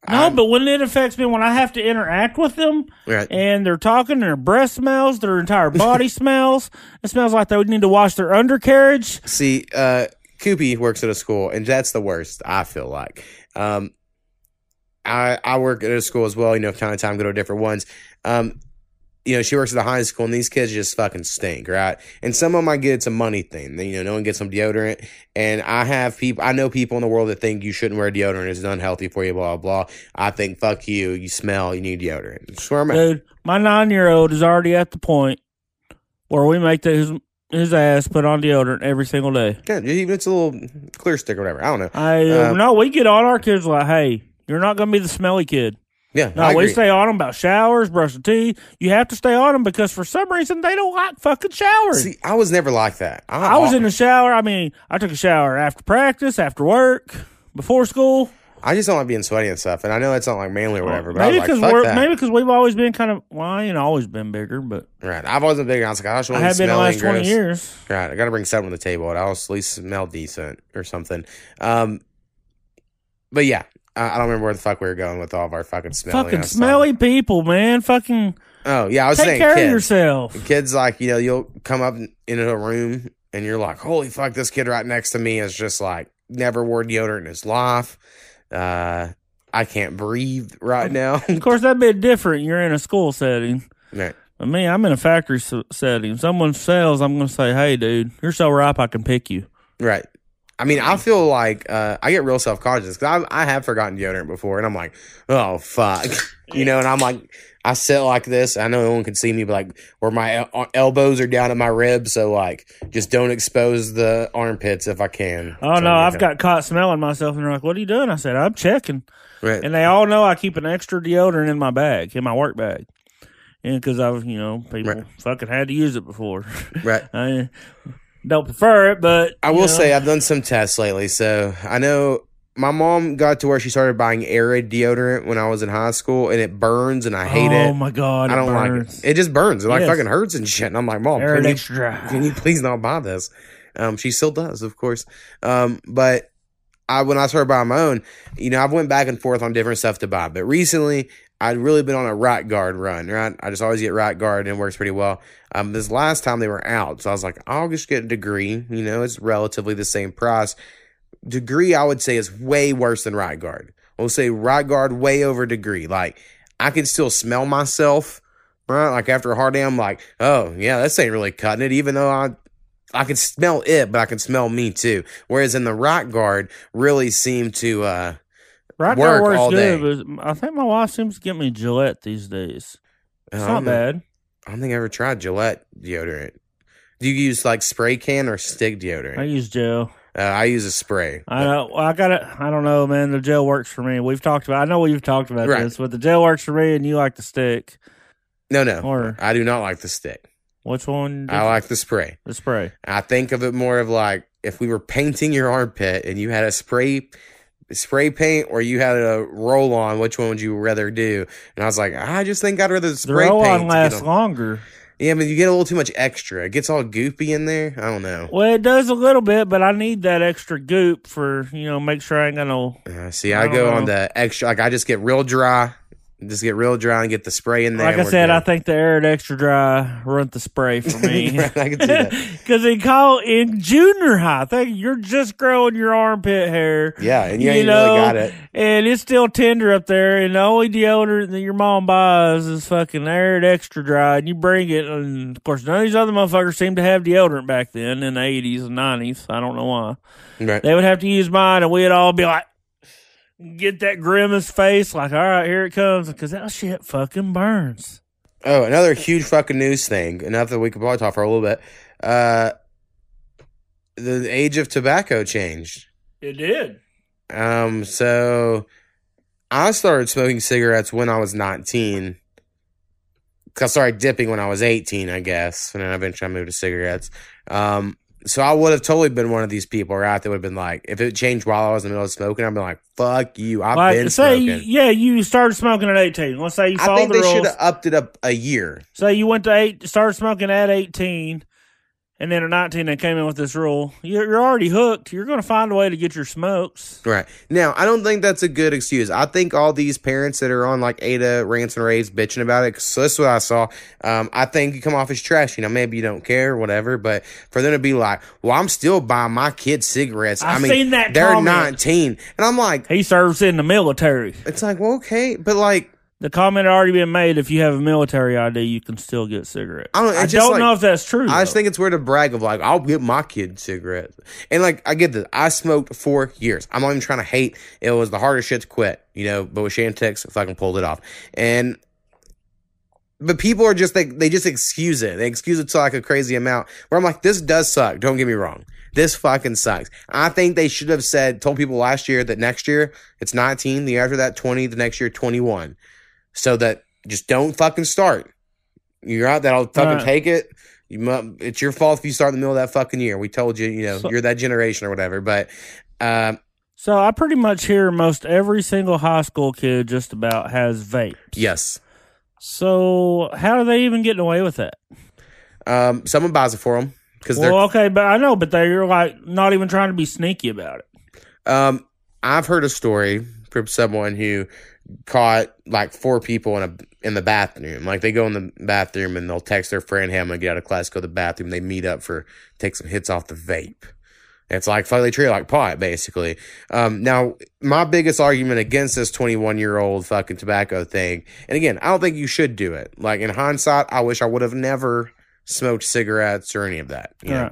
No, I'm- but when it affects me, when I have to interact with them Right. and they're talking, their breath smells, their entire body smells. It smells like they would need to wash their undercarriage. See, uh, Koopy works at a school, and that's the worst. I feel like. Um, I I work at a school as well. You know, time to time go to different ones. Um, you know, she works at a high school, and these kids just fucking stink, right? And some of them I get it's a money thing. You know, no one gets some deodorant, and I have people. I know people in the world that think you shouldn't wear deodorant; it's unhealthy for you. Blah blah. blah. I think fuck you. You smell. You need deodorant. That's where I'm. Dude, my nine year old is already at the point where we make the, his his ass put on deodorant every single day. Yeah, even it's a little clear stick or whatever. I don't know. I uh, no, we get on our kids like, hey, you're not gonna be the smelly kid. Yeah, No, I we stay on them about showers, brushing teeth. You have to stay on them because for some reason they don't like fucking showers. See, I was never like that. I was in the shower. I mean, I took a shower after practice, after work, before school. I just don't like being sweaty and stuff, and I know that's not like manly or whatever. But maybe I was because like, we're that. maybe because we've always been kind of well, I ain't always been bigger, but Right. I've always been bigger. I was like, I I have been the last twenty years. Right. I got to bring something to the table, and I'll at least smell decent or something. Um, but yeah, I, don't remember where the fuck we were going with all of our fucking smelly. Fucking smelly people, man. Fucking. Oh yeah, I was take saying care kids. of yourself. Kids like you know you'll come up in- into a room and you're like, holy fuck, this kid right next to me is just like never wore deodorant in his life. Uh, I can't breathe right now. Of course, that'd be different. You're in a school setting. right. But me, I'm in a factory setting. Someone sells, I'm going to say, hey, dude, you're so ripe, I can pick you. Right. I mean, I feel like uh, I get real self conscious because I, I have forgotten deodorant before, and I'm like, oh fuck, you know, and I'm like, I sit like this. I know no one can see me, but like where my el- elbows are down at my ribs, so like just don't expose the armpits if I can. Oh, So, no, I've know. got caught smelling myself, and they're like, what are you doing? I said, I'm checking. right. And they all know I keep an extra deodorant in my bag, in my work bag. And because I've, you know, people Right. fucking had to use it before. right. I don't prefer it, but I will know, say I've done some tests lately, so I know my mom got to where she started buying Arid deodorant when I was in high school, and it burns, and I hate oh it. Oh my god, I don't it like it. It just burns. It like fucking hurts and shit. And I'm like, mom, Arid can you, extra dry. can you please not buy this? Um, she still does, of course. Um, but I when I started buying my own, you know, I've went back and forth on different stuff to buy. But recently, I'd really been on a right guard run. Right, I just always get right guard and it works pretty well. Um, this last time they were out, so I was like, I'll just get a degree. You know, it's relatively the same price. Degree, I would say, is way worse than right guard. We'll say right guard way over degree. Like I can still smell myself. Right, like after a hard day, I'm like, oh yeah, this ain't really cutting it. Even though I I can smell it, but I can smell me too. Whereas in the right guard, really seem to uh Right work now works all good, but I think my wife seems to get me Gillette these days. It's not bad. I don't think I ever tried Gillette deodorant. Do you use like spray can or stick deodorant? I use gel. uh, I use a spray. I know. I got it. I don't know, man. The gel works for me. We've talked about. I know we've talked about Right. this, but the gel works for me, and you like the stick. No, no, Or I do not like the stick. which one? did I you- like the spray. the spray. I think of it more of like if we were painting your armpit and you had a spray spray paint or you had a roll on, which one would you rather do? And I was like, I just think I'd rather The spray roll paint. on lasts longer. Yeah, but you get a little too much extra. It gets all goopy in there. I don't know. Well, it does a little bit, but I need that extra goop for you know make sure I ain't gonna. Uh, see, I I, go know. on the extra. Like I just get real dry, just get real dry and get the spray in there. Like I said, I think the Arid Extra Dry run the spray for me. Right, I can see that. Because they call in junior high, think you're just growing your armpit hair. Yeah, and you, you ain't know, really got it. and it's still tender up there. And the only deodorant that your mom buys is fucking Arid Extra Dry, and you bring it. And of course, none of these other motherfuckers seem to have deodorant back then in the eighties and nineties. I don't know why Right. they would have to use mine, and we'd all be like, get that grimace face, like, all right, here it comes, because that shit fucking burns. Oh, another huge fucking news thing. Enough that we could probably talk for a little bit. Uh, the age of tobacco changed. It did. Um, so I started smoking cigarettes when I was 19. I started dipping when I was 18, I guess. And then eventually I moved to cigarettes. Um, so I would have totally been one of these people, right? That would have been like, if it changed while I was in the middle of smoking, I'd be like, fuck you. I've Like, been say, smoking. yeah, you started smoking at 18. Let's say you I think the they should have upped it up a year. Say you went to eight, started smoking at 18, and then at 19 they came in with this rule. You're, you're already hooked. You're going to find a way to get your smokes. Right. Now, I don't think that's a good excuse. I think all these parents that are on like Ada rants and raves bitching about it, because that's what I saw. Um, I think you come off as trash. You know, maybe you don't care whatever, but for them to be like, well, I'm still buying my kids cigarettes. I I've mean, seen that they're comment. 19. And I'm like, He serves in the military. it's like, well, okay, but like, The comment had already been made. If you have a military ID, you can still get cigarettes. I don't- I don't like- know if that's true. I just though. think it's weird to brag of like, I'll get my kid cigarettes. And like, I get this. I smoked for years. I'm not even trying to hate. It was the hardest shit to quit, you know, but with Chantix, I fucking pulled it off. And, but people are just like, they just excuse it. They excuse it to like a crazy amount where I'm like, this does suck. Don't get me wrong. This fucking sucks. I think they should have said, told people last year that next year it's 19, the year after that 20, the next year 21. So that just don't fucking start. You're out that I'll fucking Right. take it. You mu- it's your fault if you start in the middle of that fucking year. We told you, you know, So- you're that generation or whatever. But um, So I pretty much hear most every single high school kid just about has vapes. yes, So how are they even getting away with that? um, someone buys it for them because Well, okay, but I know, but they're like not even trying to be sneaky about it. Um, I've heard a story from someone who caught like four people in a in the bathroom. Like they go in the bathroom and they'll text their friend, "Hey, I'm gonna get out of class, go to the bathroom." They meet up for take some hits off the vape. It's like treat it like pot, basically. Um, now, my biggest argument against this 21 year old fucking tobacco thing, and again, I don't think you should do it. Like in hindsight, I wish I would have never smoked cigarettes or any of that, you know,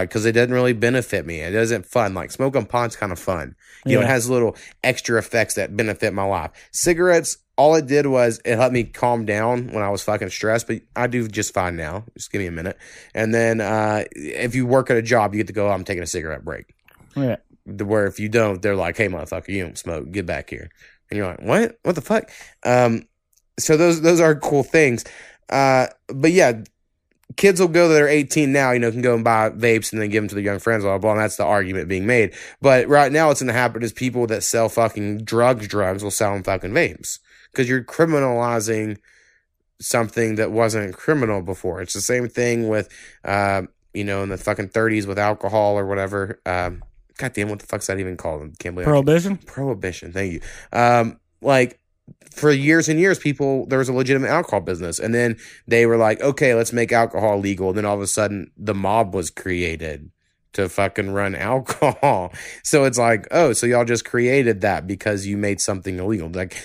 because it doesn't really benefit me. It isn't fun. Like smoking pot's kind of fun. You know, it has little extra effects that benefit my life. Cigarettes, all it did was it helped me calm down when I was fucking stressed, but I do just fine now. Just give me a minute. And then uh, if you work at a job, you get to go, I'm taking a cigarette break. Yeah. Where if you don't, they're like, hey, motherfucker, you don't smoke. Get back here. And you're like, what? What the fuck? Um, so those those are cool things. Uh, but yeah, kids will go that are 18 now, you know, can go and buy vapes and then give them to their young friends, blah, blah, blah. And that's the argument being made. But right now, what's going to happen is people that sell fucking drugs, drugs will sell them fucking vapes because you're criminalizing something that wasn't criminal before. It's the same thing with, uh, you know, in the fucking 30s with alcohol or whatever. Um, God damn, what the fuck's that even called? Can't believe Prohibition. prohibition. Thank you. Um, like for years and years, people there was a legitimate alcohol business, and then they were like, okay, let's make alcohol legal. And then all of a sudden, the mob was created to fucking run alcohol. So it's like, oh, so y'all just created that because you made something illegal. Like,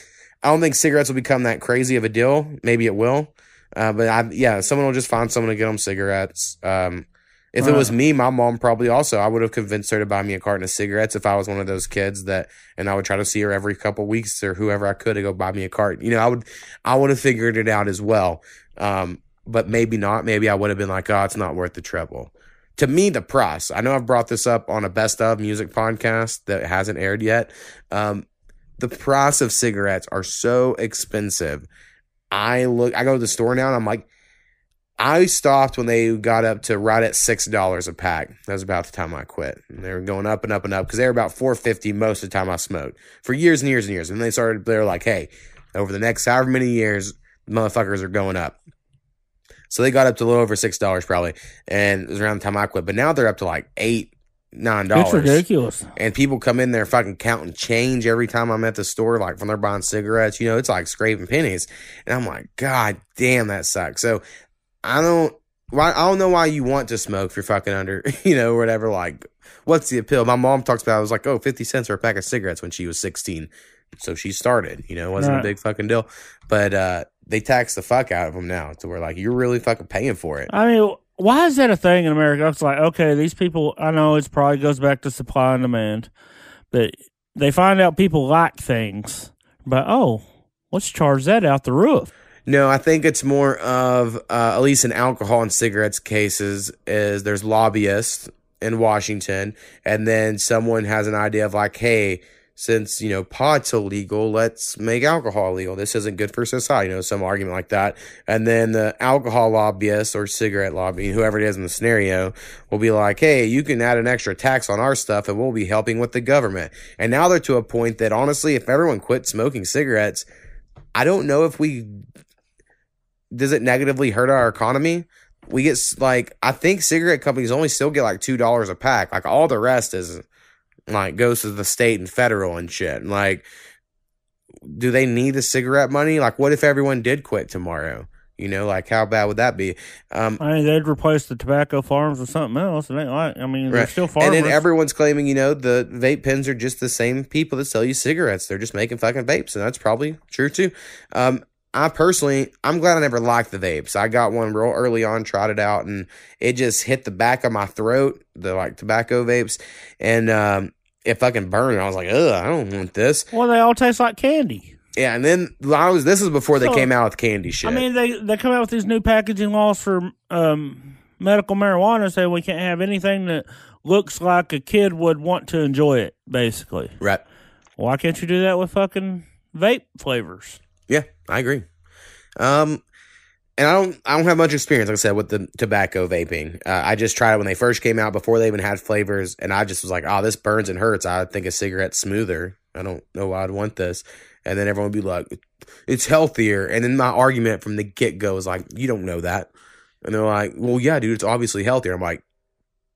I don't think cigarettes will become that crazy of a deal. Maybe it will. Uh, but I, yeah, someone will just find someone to get them cigarettes. Um, if it was me, my mom probably also, I would have convinced her to buy me a carton of cigarettes if I was one of those kids that, and I would try to see her every couple weeks or whoever I could to go buy me a carton. You know, I would, I would have figured it out as well. Um, but maybe not. Maybe I would have been like, oh, it's not worth the trouble. To me, the price, I know I've brought this up on a best of music podcast that hasn't aired yet. Um, the price of cigarettes are so expensive. I look, I go to the store now and I'm like, I stopped when they got up to right at six dollars a pack. That was about the time I quit. And they were going up and up and up because they were about four fifty most of the time I smoked for years and years and years. And they started, they were like, "Hey, over the next however many years, motherfuckers are going up." So they got up to a little over six dollars probably, and it was around the time I quit. But now they're up to like eight, nine dollars. It's ridiculous. And people come in there fucking counting change every time I'm at the store, like when they're buying cigarettes. You know, it's like scraping pennies. And I'm like, God damn, that sucks. So I don't, why, I don't know why you want to smoke if you're fucking under, you know, whatever. Like, what's the appeal? My mom talks about, it was like, oh, 50 cents for a pack of cigarettes when she was 16. So she started, you know, it wasn't Right. a big fucking deal. But, uh, they tax the fuck out of them now to where like you're really fucking paying for it. I mean, why is that a thing in America? It's like, okay, these people, I know it's probably goes back to supply and demand, but they find out people like things, but oh, let's charge that out the roof. No, I think it's more of uh, at least in alcohol and cigarettes cases is there's lobbyists in Washington, and then someone has an idea of like, hey, since you know pot's illegal, let's make alcohol illegal. This isn't good for society. You know, some argument like that, and then the alcohol lobbyist or cigarette lobby, whoever it is in the scenario, will be like, hey, you can add an extra tax on our stuff, and we'll be helping with the government. And now they're to a point that honestly, if everyone quit smoking cigarettes, I don't know if we does it negatively hurt our economy? We get like I think cigarette companies only still get like two dollars a pack. Like all the rest is like goes to the state and federal and shit. And like, do they need the cigarette money? Like, what if everyone did quit tomorrow? You know, like how bad would that be? Um, I mean, they'd replace the tobacco farms with something else. It ain't like I mean, they're Right. still farmers. And then everyone's claiming, you know, the vape pens are just the same people that sell you cigarettes. They're just making fucking vapes, and that's probably true too. Um, I personally, I'm glad I never liked the vapes. I got one real early on, tried it out, and it just hit the back of my throat, the like tobacco vapes, and um, it fucking burned. I was like, ugh, I don't want this. well, they all taste like candy. Yeah, and then I was. This is before they came out with candy shit. I mean, they they come out with these new packaging laws for um, medical marijuana, saying we can't have anything that looks like a kid would want to enjoy it. Basically, right? why can't you do that with fucking vape flavors? Yeah, I agree. Um, and I don't, I don't have much experience, like I said, with the tobacco vaping. Uh, I just tried it when they first came out, before they even had flavors, and I just was like, "Oh, this burns and hurts." I think a cigarette's smoother. I don't know why I'd want this. And then everyone would be like, "It's healthier." And then my argument from the get go is like, "You don't know that." And they're like, "Well, yeah, dude, it's obviously healthier." I'm like,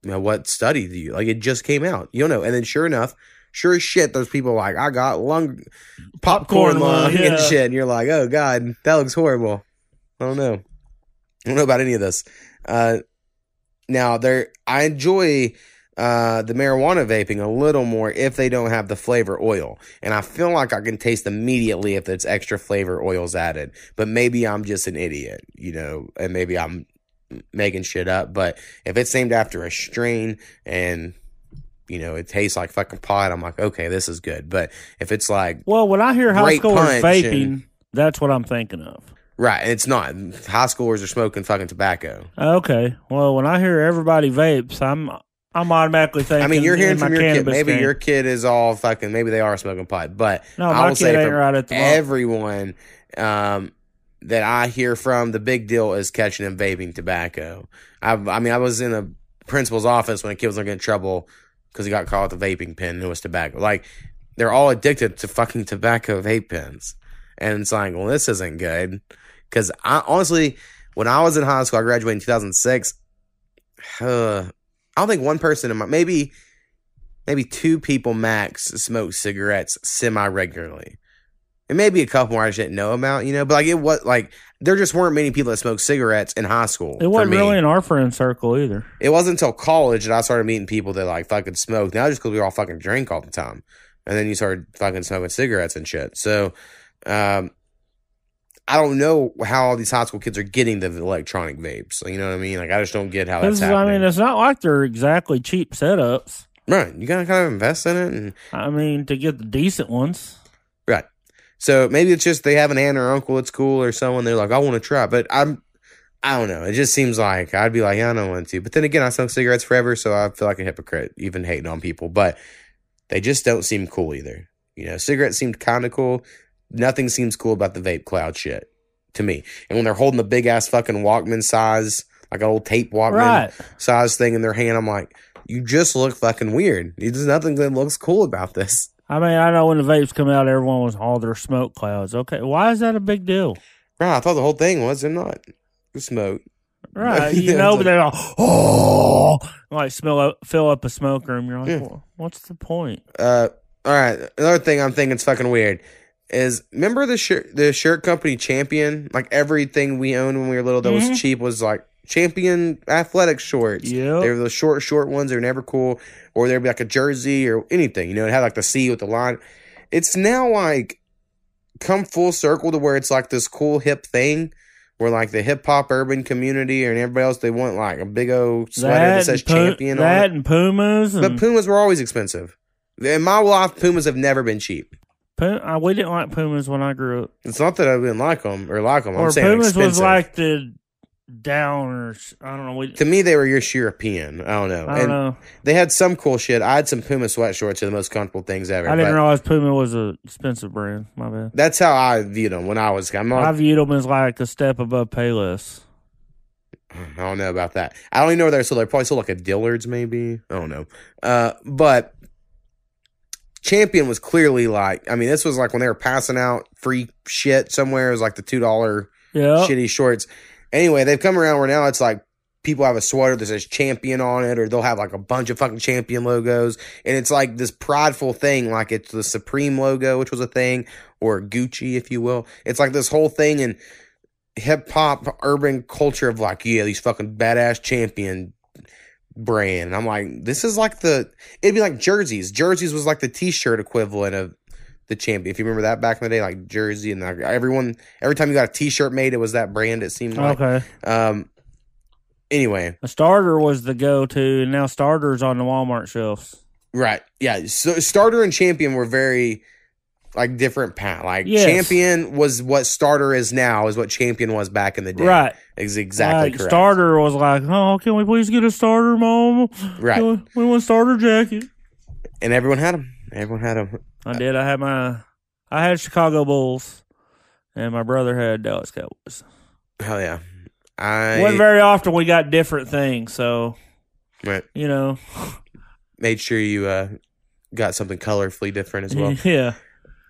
"You know what study do you like? It just came out. You don't know." And then sure enough. Sure as shit, those people like I got lung popcorn Popcorn lung, lung and shit, and you're like, oh god, that looks horrible. I don't know. I don't know about any of this. Uh, now there, I enjoy uh the marijuana vaping a little more if they don't have the flavor oil, and I feel like I can taste immediately if it's extra flavor oils added. But maybe I'm just an idiot, you know, and maybe I'm making shit up. But if it's named after a strain and you know it tastes like fucking pot, I'm like, okay, this is good. But if it's like Well, when I hear high schoolers vaping, and- that's what I'm thinking of. right, and it's not high schoolers are smoking fucking tobacco. Okay. Well, when I hear everybody vapes, I'm I'm automatically thinking. I mean, you're hearing from your kid. Maybe game. your kid is all fucking. Maybe they are smoking pot, but No, I will kid say ain't right at the moment. everyone um, that I hear from, the big deal is catching them vaping tobacco. I, I mean, I was in a principal's office when a kid was looking in trouble because he got caught with a vaping pen and it was tobacco. Like they're all addicted to fucking tobacco vape pens, and it's like, well, this isn't good. Because I honestly, when I was in high school, I graduated in 2006. Uh, I don't think one person in my maybe maybe two people max smoke cigarettes semi regularly. And maybe a couple more I just didn't know about, you know. But like it was like there just weren't many people that smoked cigarettes in high school. It wasn't really in our friend circle either. It wasn't until college that I started meeting people that like fucking smoked. Now just because we all fucking drink all the time, and then you started fucking smoking cigarettes and shit. So, um, I don't know how all these high school kids are getting the electronic vapes. You know what I mean? Like I just don't get how that's Because I mean, it's not like they're exactly cheap setups. right? You gotta kind of invest in it and I mean, to get the decent ones. So maybe it's just they have an aunt or uncle that's cool or someone they're like, I want to try. But I'm, I don't know. It just seems like I'd be like, yeah, I don't want to. But then again, I smoked cigarettes forever, so I feel like a hypocrite even hating on people. But they just don't seem cool either. You know, cigarettes seemed kind of cool. Nothing seems cool about the vape cloud shit to me. And when they're holding the big ass fucking Walkman size, like an old tape Walkman Right. size thing in their hand, I'm like, you just look fucking weird. There's nothing that looks cool about this. I mean, I know when the vapes come out, everyone was all their smoke clouds. Okay, why is that a big deal? Right. I thought the whole thing was they're not the smoke. Right, you know, but they're all, oh, like smell up, fill up a smoke room. You're like, Yeah. well, what's the point? Uh, all right. Another thing I'm thinking is fucking weird is remember the shirt the shirt company Champion? Like everything we owned when we were little that Mhm. was cheap was like Champion athletic shorts. Yeah, They were the short, short ones. They're never cool. Or there'd be like a jersey or anything. You know, it had like the C with the line. It's now like come full circle to where it's like this cool hip thing where like the hip hop urban community and everybody else they want like a big old sweater that, says and Pu- champion on that it. and Pumas and But Pumas were always expensive. In my life, Pumas have never been cheap. Pum- uh, we didn't like Pumas when I grew up. It's not that I didn't like them or like them. I'm or saying Pumas expensive. was like the downers. I don't know. We, to me, they were your European. I don't know. I don't and know. they had some cool shit. I had some Puma sweat shorts. Are the most comfortable things ever. I didn't realize Puma was a expensive brand. My bad. That's how I viewed them when I was. I'm not, I viewed them as like a step above Payless. I don't know about that. I don't even know where they're sold. They're probably sold like a Dillard's, maybe. I don't know. Uh, but Champion was clearly like. I mean, this was like when they were passing out free shit somewhere. It was like the two dollar Yeah. shitty shorts. Anyway, they've come around where now it's like people have a sweater that says champion on it, or they'll have like a bunch of fucking champion logos. And it's like this prideful thing, like it's the Supreme logo, which was a thing, or Gucci, if you will. It's like this whole thing in hip hop, urban culture of like, yeah, these fucking badass champion brand. And I'm like, this is like the, it'd be like jerseys. Jerseys was like the t shirt equivalent of the champion. If you remember that back in the day, like jersey and like everyone, every time you got a t-shirt made, it was that brand. It seemed like. Okay. Um. Anyway, A starter was the go-to, and now starters on the Walmart shelves. right, yeah. So starter and champion were very like different path. Like Yes. champion was what starter is now, is what champion was back in the day. Right. Is exactly Like, correct. starter was like, oh, can we please get a starter, mom? Right. We want- we want starter jacket. and everyone had them. Everyone had them. I did. I had my, I had Chicago Bulls, and my brother had Dallas Cowboys. Hell yeah. I wasn't very often we got different things, so right. you know, made sure you uh got something colorfully different as well. yeah.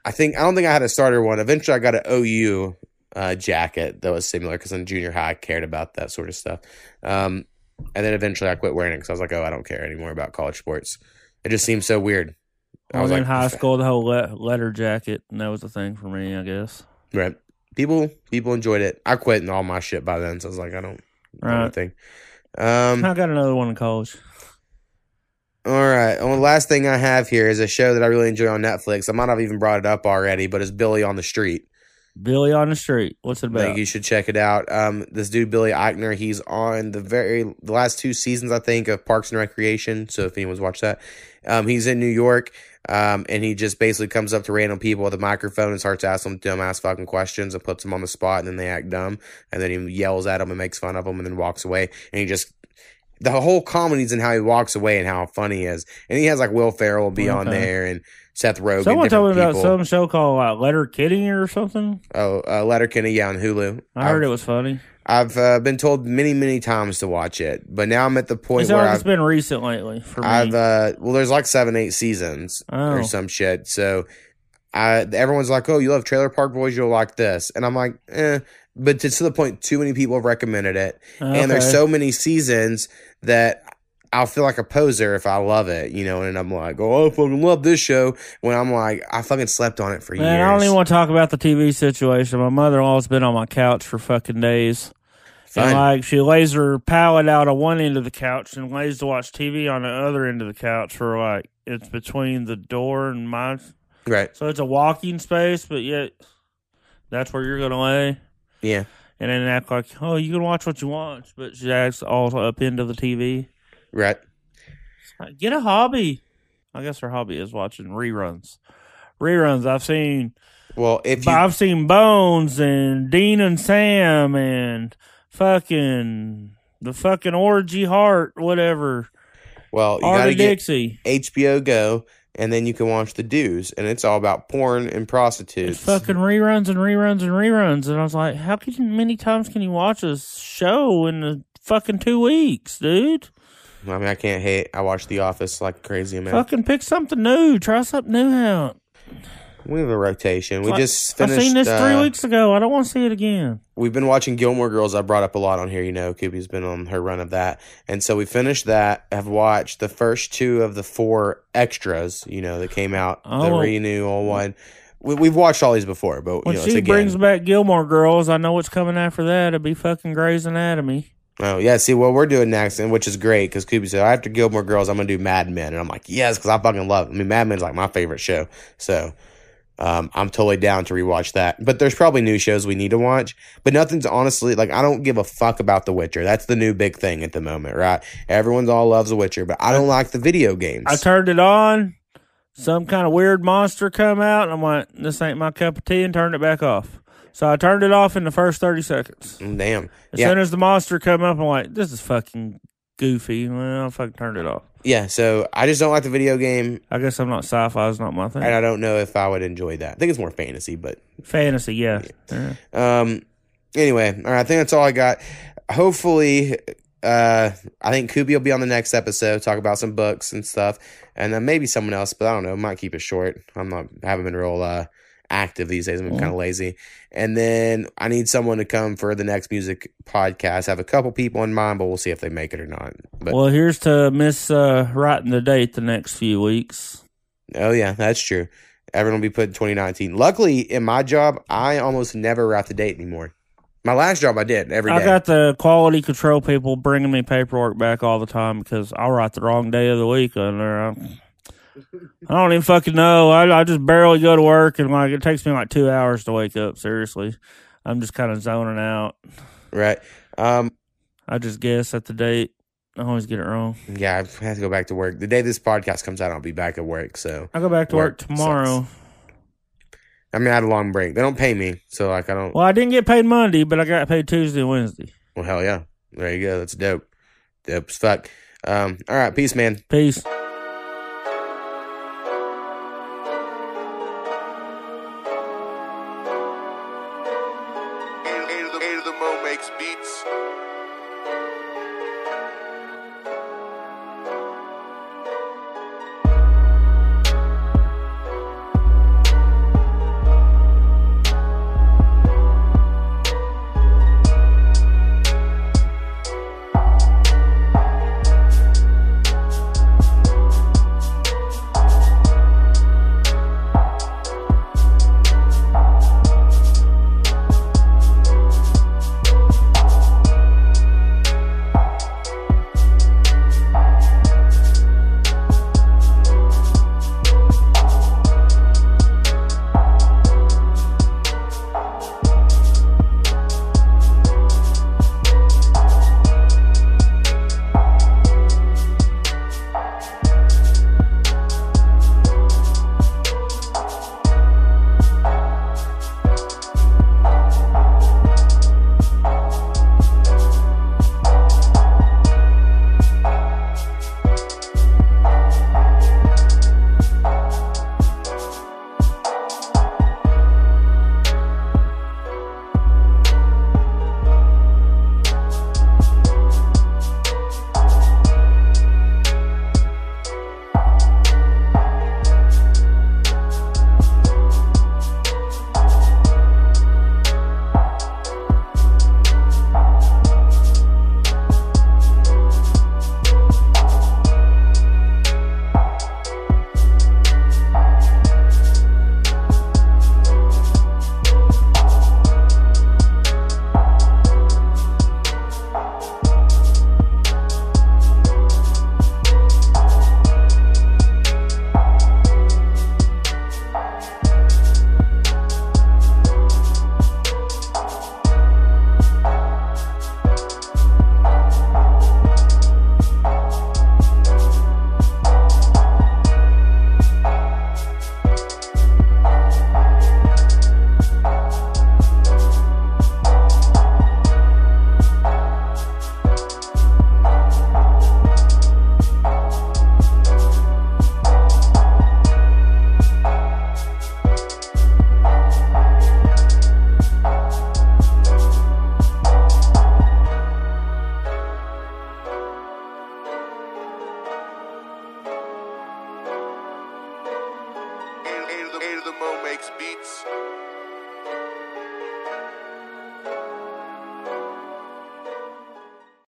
I think I don't think I had a starter one. Eventually, I got an OU uh, jacket that was similar because in junior high I cared about that sort of stuff. Um, and then eventually I quit wearing it because I was like, oh, I don't care anymore about college sports. It just seems so weird. I I was was in high school, the whole le- letter jacket, and that was the thing for me, I guess. right? People people enjoyed it. I quit and all my shit by then, so I was like, I don't know Right. anything. Um, I got another one in college. all right. And the last thing I have here is a show that I really enjoy on Netflix. I might have even brought it up already, but it's Billy on the Street. Billy on the street. What's it I about? think you should check it out. Um, this dude Billy Eichner, he's on the very the last two seasons, I think, of Parks and Recreation. So if anyone's watched that, um, he's in New York, um, and he just basically comes up to random people with a microphone and starts asking them dumbass fucking questions and puts them on the spot, and then they act dumb, and then he yells at them and makes fun of them, and then walks away, and he just. The whole comedy's in how he walks away and how funny he is, and he has like Will Ferrell be on there and Seth Rogen. Someone told me about some show called like Letter Kitty or something. Oh, uh, Letterkenny, yeah, on Hulu. I heard I've- it was funny. I've uh, been told many, many times to watch it, but now I'm at the point It's where like it's been recent lately for me. I've uh, well, there's like seven, eight seasons Oh. or some shit. So, I everyone's like, "Oh, you love Trailer Park Boys, you'll like this," and I'm like, "Eh." But to, to the point, too many people have recommended it, and there's so many seasons that I'll feel like a poser if I love it, you know. And I'm like, "Oh, I fucking love this show," when I'm like, I fucking slept on it for Man, years. I don't even want to talk about the TV situation. My mother in law's been on my couch for fucking days. And like she lays her pallet out on one end of the couch and lays to watch TV on the other end of the couch for like it's between the door and my right? so it's a walking space, but yet that's where you're gonna lay. Yeah, And then act like, oh, you can watch what you want, but she acts all up into the TV. right. Like, Get a hobby. I guess her hobby is watching reruns. Reruns. I've seen. Well, if you I've seen Bones and Dean and Sam and fucking the fucking orgy heart, whatever. well, you Hart gotta of get Dixie. HBO Go, and then you can watch the Deuce, and it's all about porn and prostitutes. It's fucking reruns and reruns and reruns. And I was like, how can many times can you watch a show in the fucking two weeks, dude? I mean, I can't hate. I watch The Office like crazy amount. Fucking pick something new. Try something new out. We have a rotation. We Like, just I finished. seen this three uh, weeks ago. I don't want to see it again. We've been watching Gilmore Girls. I brought up a lot on here. You know, Koopy's been on her run of that, and so we finished that. Have watched the first two of the four extras. You know, that came out. the Oh. renewal one. We, we've watched all these before, but When you know, it's she brings back Gilmore Girls, I know what's coming after that. It'll be fucking Grey's Anatomy. Oh yeah, see what we're doing next, and which is great because Koopy said after Gilmore Girls, I'm gonna do Mad Men, and I'm like, yes, because I fucking love. It. I mean, Mad Men's like my favorite show, so um, I'm totally down to rewatch that. But there's probably new shows we need to watch, but nothing's honestly like I don't give a fuck about The Witcher. That's the new big thing at the moment, right? Everyone's all loves The Witcher, but I don't like the video games. I turned it on. some kind of weird monster come out, and I'm like, this ain't my cup of tea, and turned it back off. So I turned it off in the first 30 seconds. Mm, Damn. As Yeah. soon as the monster come up, I'm like, this is fucking goofy. Well, I fucking turned it off. Yeah. So I just don't like the video game, I guess I'm not sci-fi. Is not my thing. and I don't know if I would enjoy that. I think it's more fantasy, but Fantasy, yeah. Yeah. Um. Anyway, all right. I think that's all I got. Hopefully, uh, I think Koopy will be on the next episode, talk about some books and stuff, and then maybe someone else. But I don't know. Might keep it short. I'm not. I haven't been real uh active these days. Been kind of lazy. And then I need someone to come for the next music podcast. I have a couple people in mind, but we'll see if they make it or not. But Well, here's to Miss uh, writing the date the next few weeks. oh yeah, that's true. Everyone will be put in 2019. Luckily, in my job, I almost never write the date anymore. My last job, I did every day. I got the quality control people bringing me paperwork back all the time because I'll write the wrong day of the week on there. I, don't even fucking know. I, I just barely go to work and like it takes me like two hours to wake up. Seriously, I'm just kind of zoning out. right. Um. I just guess at the date. I always get it wrong. Yeah, I have to go back to work. The day this podcast comes out, I'll be back at work. So I go back to work, Work tomorrow. I mean, I had a long break. They don't pay me, so like I don't. Well, I didn't get paid Monday, but I got paid Tuesday and Wednesday. Well, hell yeah, there you go. That's dope. Dope as fuck. Um. All right, peace, man. Peace.